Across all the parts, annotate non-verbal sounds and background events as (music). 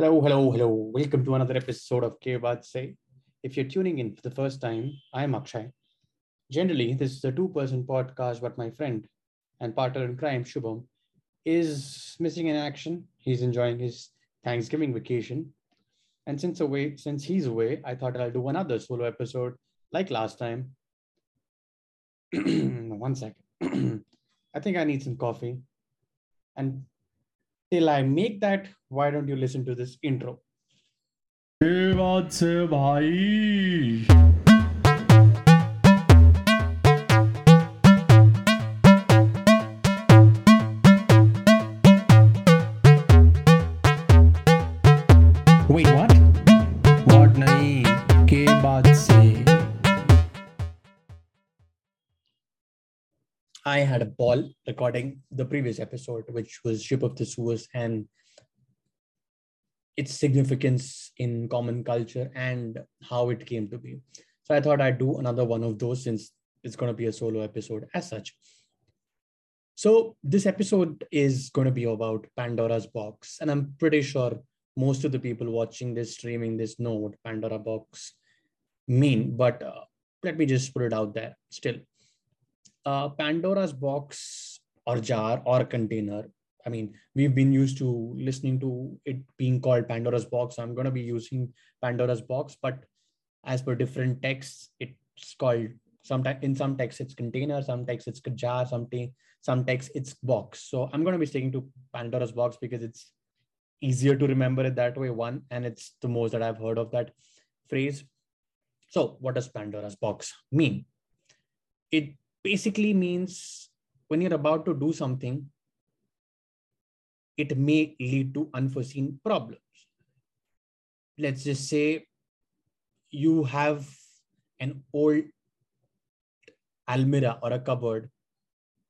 Hello, hello, hello. Welcome to another episode of K Baat Say. If you're tuning in for the first time, I'm Akshay. Generally, this is a two person podcast, but my friend and partner in crime, Shubham, is missing in action. He's enjoying his Thanksgiving vacation. And since away, since he's away, I thought I'll do another solo episode like last time. (clears throat) One second. (clears throat) I think I need some coffee. And Till I make that, why don't you listen to this intro? Hey, what's up, I had a ball recording the previous episode, which was Ship of Theseus and its significance in common culture and how it came to be. So I thought I'd do another one of those since it's going to be a solo episode as such. So this episode is going to be about Pandora's box, and I'm pretty sure most of the people watching this, streaming this, know what Pandora box mean. But uh, let me just put it out there still uh, Pandora's box or jar or container. I mean, we've been used to listening to it being called Pandora's box. I'm going to be using Pandora's box, but as per different texts, it's called sometimes in some texts it's container, some texts it's jar, some some texts it's box. So I'm going to be sticking to Pandora's box because it's easier to remember it that way. One, and it's the most that I've heard of that phrase. So, what does Pandora's box mean? It basically means when you're about to do something, it may lead to unforeseen problems. Let's just say you have an old almirah or a cupboard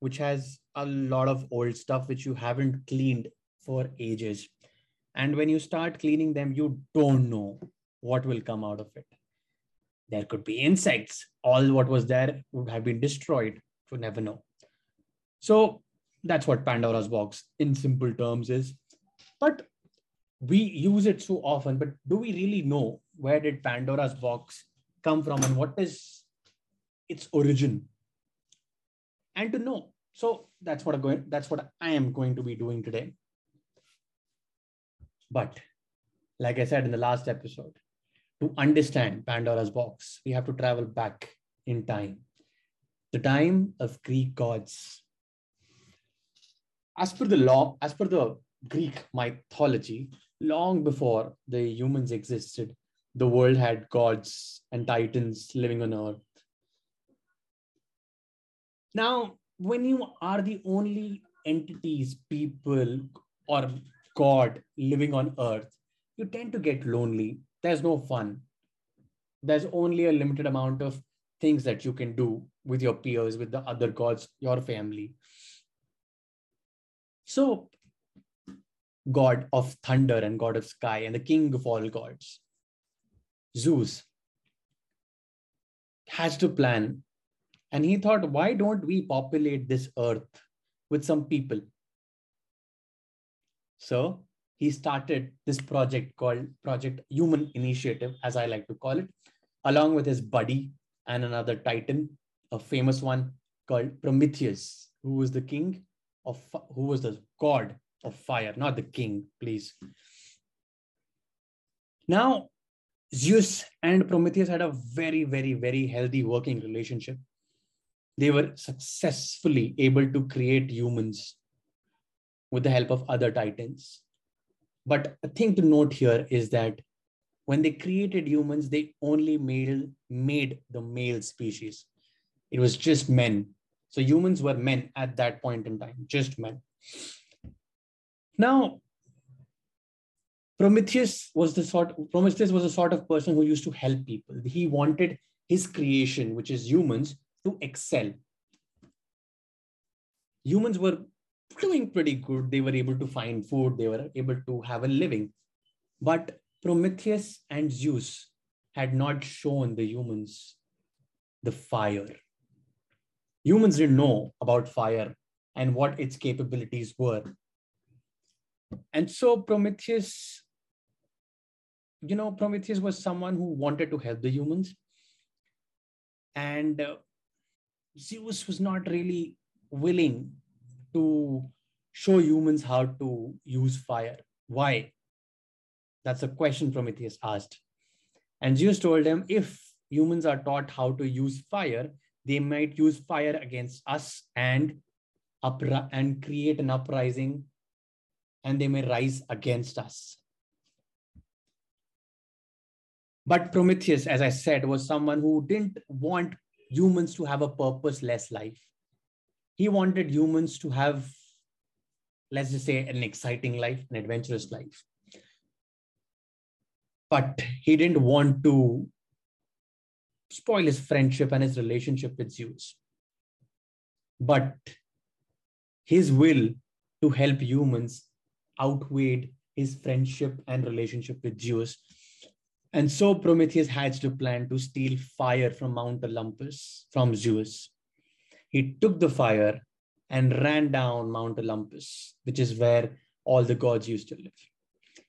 which has a lot of old stuff which you haven't cleaned for ages. And when you start cleaning them, you don't know what will come out of it there could be insects. All what was there would have been destroyed. You never know. So that's what pandora's box in simple terms is. But we use it so often but do we really know where did pandora's box come from and what is its origin? And to know. So that's what i'm going that's what i am going to be doing today. But like i said in the last episode to understand Pandora's box, we have to travel back in time, the time of Greek gods. As per the law, as per the Greek mythology, long before the humans existed, the world had gods and titans living on earth. Now, when you are the only entities, people, or God living on earth, you tend to get lonely there's no fun. There's only a limited amount of things that you can do with your peers, with the other gods, your family. So, God of thunder and God of sky and the king of all gods, Zeus, has to plan. And he thought, why don't we populate this earth with some people? So he started this project called Project Human Initiative, as I like to call it, along with his buddy and another titan, a famous one called Prometheus, who was the king of, who was the god of fire, not the king, please. Now, Zeus and Prometheus had a very, very, very healthy working relationship. They were successfully able to create humans with the help of other titans but a thing to note here is that when they created humans, they only made, made the male species. It was just men. So humans were men at that point in time, just men. Now, Prometheus was the sort Prometheus was a sort of person who used to help people. He wanted his creation, which is humans, to excel. Humans were doing pretty good. They were able to find food, they were able to have a living. But Prometheus and Zeus had not shown the humans the fire. Humans didn't know about fire and what its capabilities were. And so Prometheus you know, Prometheus was someone who wanted to help the humans. And uh, Zeus was not really willing to show humans how to use fire. Why? That's a question Prometheus asked. And Zeus told him if humans are taught how to use fire, they might use fire against us and upri- and create an uprising and they may rise against us. But Prometheus, as I said, was someone who didn't want humans to have a purposeless life. He wanted humans to have, let's just say, an exciting life, an adventurous life. But he didn't want to spoil his friendship and his relationship with Zeus. But his will to help humans outweighed his friendship and relationship with Zeus. And so Prometheus hatched a plan to steal fire from Mount Olympus from Zeus. He took the fire and ran down Mount Olympus, which is where all the gods used to live.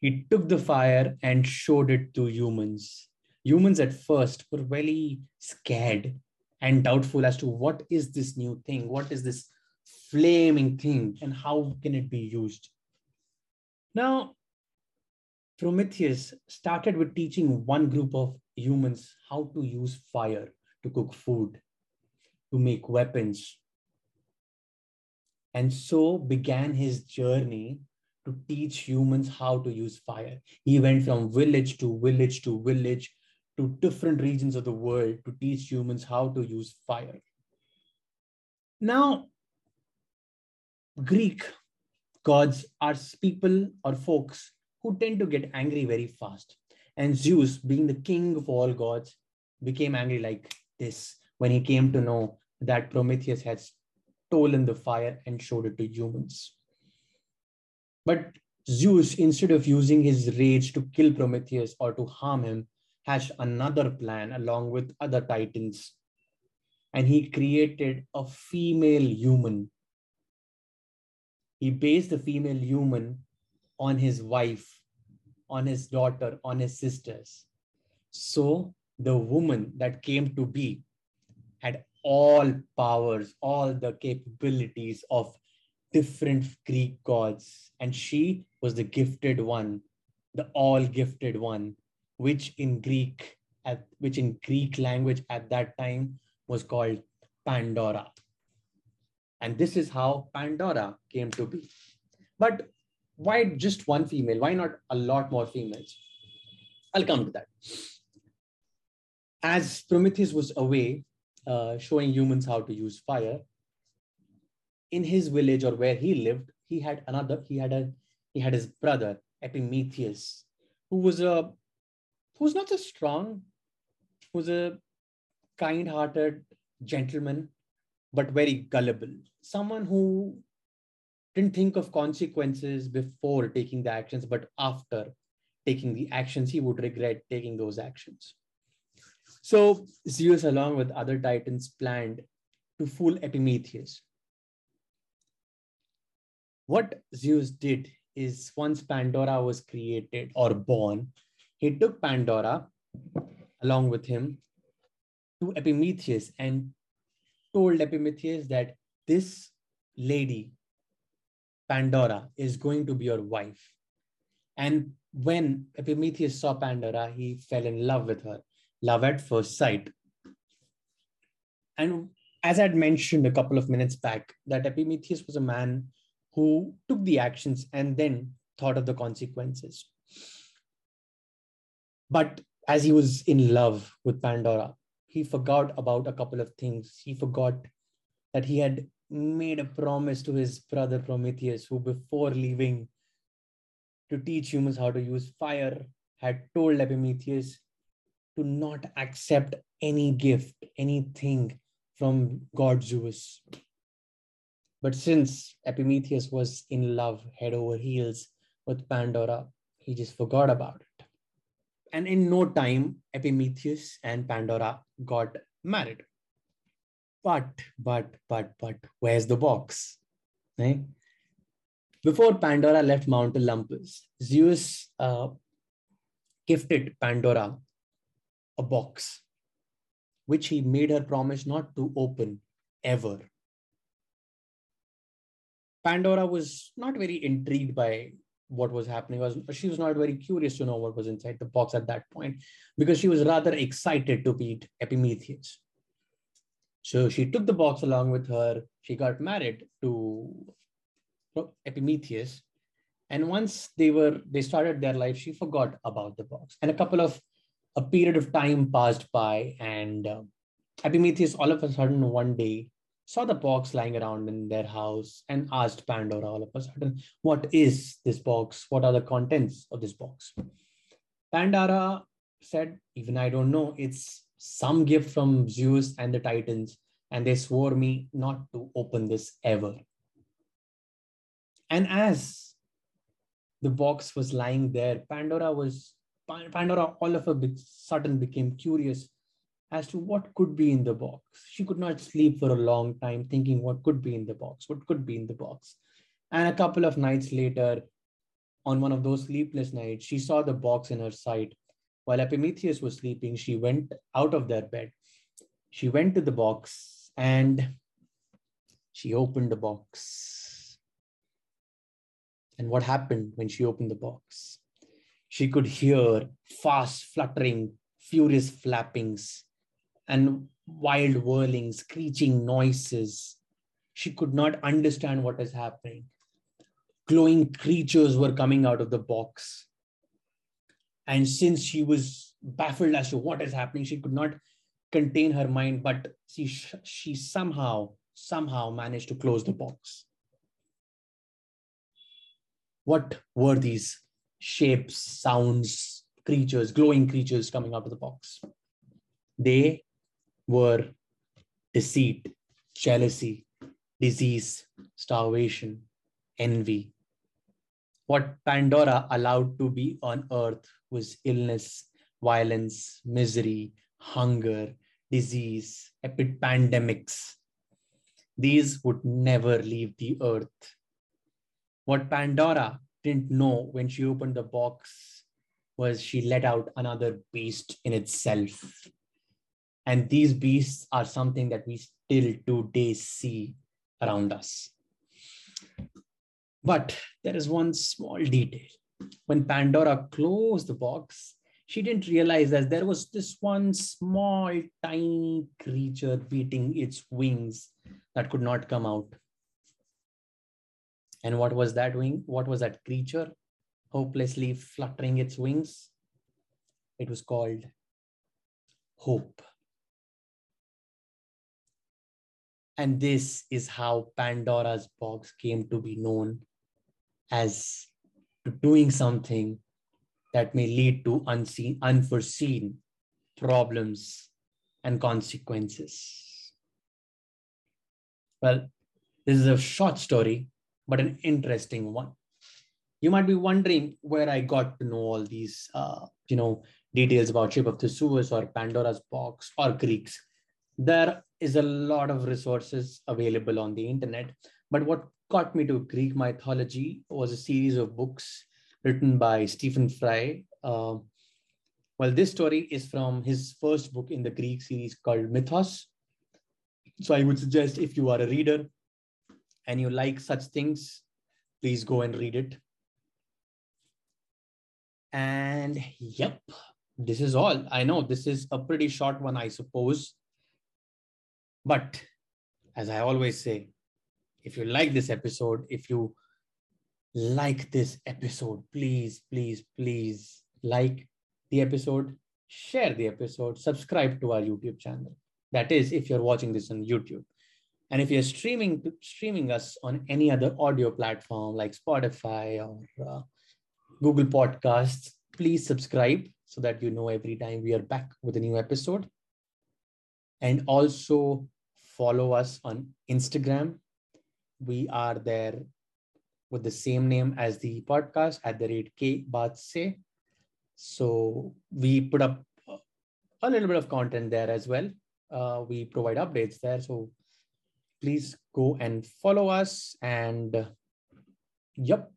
He took the fire and showed it to humans. Humans at first were very scared and doubtful as to what is this new thing? What is this flaming thing? And how can it be used? Now, Prometheus started with teaching one group of humans how to use fire to cook food, to make weapons. And so began his journey to teach humans how to use fire. He went from village to village to village to different regions of the world to teach humans how to use fire. Now, Greek gods are people or folks who tend to get angry very fast. And Zeus, being the king of all gods, became angry like this when he came to know that Prometheus had stolen the fire and showed it to humans. But Zeus, instead of using his rage to kill Prometheus or to harm him, hatched another plan along with other titans. And he created a female human. He based the female human on his wife, on his daughter, on his sisters. So the woman that came to be had all powers, all the capabilities of different Greek gods. And she was the gifted one, the all gifted one, which in Greek, at which in Greek language at that time was called Pandora. And this is how Pandora came to be. But why just one female? Why not a lot more females? I'll come to that. As Prometheus was away, uh, showing humans how to use fire, in his village or where he lived, he had another, he had a he had his brother, Epimetheus, who was a who was not so strong, was a kind-hearted gentleman, but very gullible. Someone who didn't think of consequences before taking the actions, but after taking the actions, he would regret taking those actions. So Zeus, along with other titans, planned to fool Epimetheus. What Zeus did is once Pandora was created or born, he took Pandora along with him to Epimetheus and told Epimetheus that this lady Pandora is going to be your wife. And when Epimetheus saw Pandora, he fell in love with her, love at first sight. And as I'd mentioned a couple of minutes back, that Epimetheus was a man who took the actions and then thought of the consequences. But as he was in love with Pandora, he forgot about a couple of things. He forgot that he had made a promise to his brother Prometheus, who before leaving to teach humans how to use fire, had told Epimetheus to not accept any gift, anything from God Zeus. But since Epimetheus was in love head over heels with Pandora, he just forgot about it. And in no time, Epimetheus and Pandora got married. But, but, but, but, where's the box? Right? Before Pandora left Mount Olympus, Zeus uh, gifted Pandora a box, which he made her promise not to open ever. Pandora was not very intrigued by what was happening. Was she was not very curious to know what was inside the box at that point because she was rather excited to meet Epimetheus. So she took the box along with her. She got married to Epimetheus, and once they were they started their life, she forgot about the box. And a couple of a period of time passed by, and uh, Epimetheus all of a sudden one day saw the box lying around in their house and asked Pandora all of a sudden, What is this box? What are the contents of this box? Pandora said, Even I don't know. It's some gift from Zeus and the Titans, and they swore me not to open this ever. And as the box was lying there, Pandora was Pandora all of a sudden became curious as to what could be in the box. She could not sleep for a long time thinking what could be in the box, what could be in the box. And a couple of nights later, on one of those sleepless nights, she saw the box in her sight. While Epimetheus was sleeping, she went out of their bed. She went to the box and she opened the box. And what happened when she opened the box? She could hear fast fluttering, furious flappings and wild whirling, screeching noises. She could not understand what is happening. Glowing creatures were coming out of the box. And since she was baffled as to what is happening, she could not contain her mind, but she, she somehow, somehow managed to close the box. What were these shapes, sounds, creatures, glowing creatures coming out of the box? They were deceit, jealousy, disease, starvation, envy. What Pandora allowed to be on earth was illness, violence, misery, hunger, disease, pandemics. These would never leave the earth. What Pandora didn't know when she opened the box was she let out another beast in itself. And these beasts are something that we still today see around us. But there is one small detail. When Pandora closed the box, she didn't realize that there was this one small, tiny creature beating its wings that could not come out. And what was that wing? What was that creature hopelessly fluttering its wings? It was called hope. And this is how Pandora's box came to be known as doing something that may lead to unseen, unforeseen problems and consequences. Well, this is a short story, but an interesting one. You might be wondering where I got to know all these, uh, you know, details about Ship of Theseus or Pandora's box or Greeks. There is a lot of resources available on the internet. But what got me to Greek mythology was a series of books written by Stephen Fry. Uh, well, this story is from his first book in the Greek series called Mythos. So I would suggest if you are a reader and you like such things, please go and read it. And yep, this is all. I know this is a pretty short one, I suppose. But as I always say, if you like this episode, if you like this episode, please, please, please like the episode, share the episode, subscribe to our YouTube channel. That is, if you're watching this on YouTube. And if you're streaming streaming us on any other audio platform like Spotify or uh, Google Podcasts, please subscribe so that you know every time we are back with a new episode. And also follow us on Instagram. We are there with the same name as the podcast at the rate K Batse. So we put up a little bit of content there as well. Uh, we provide updates there. So please go and follow us. And uh, yep.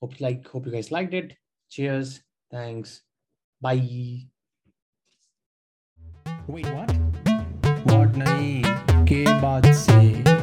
Hope you like, hope you guys liked it. Cheers. Thanks. Bye. Wait, what? What नहीं के बाद से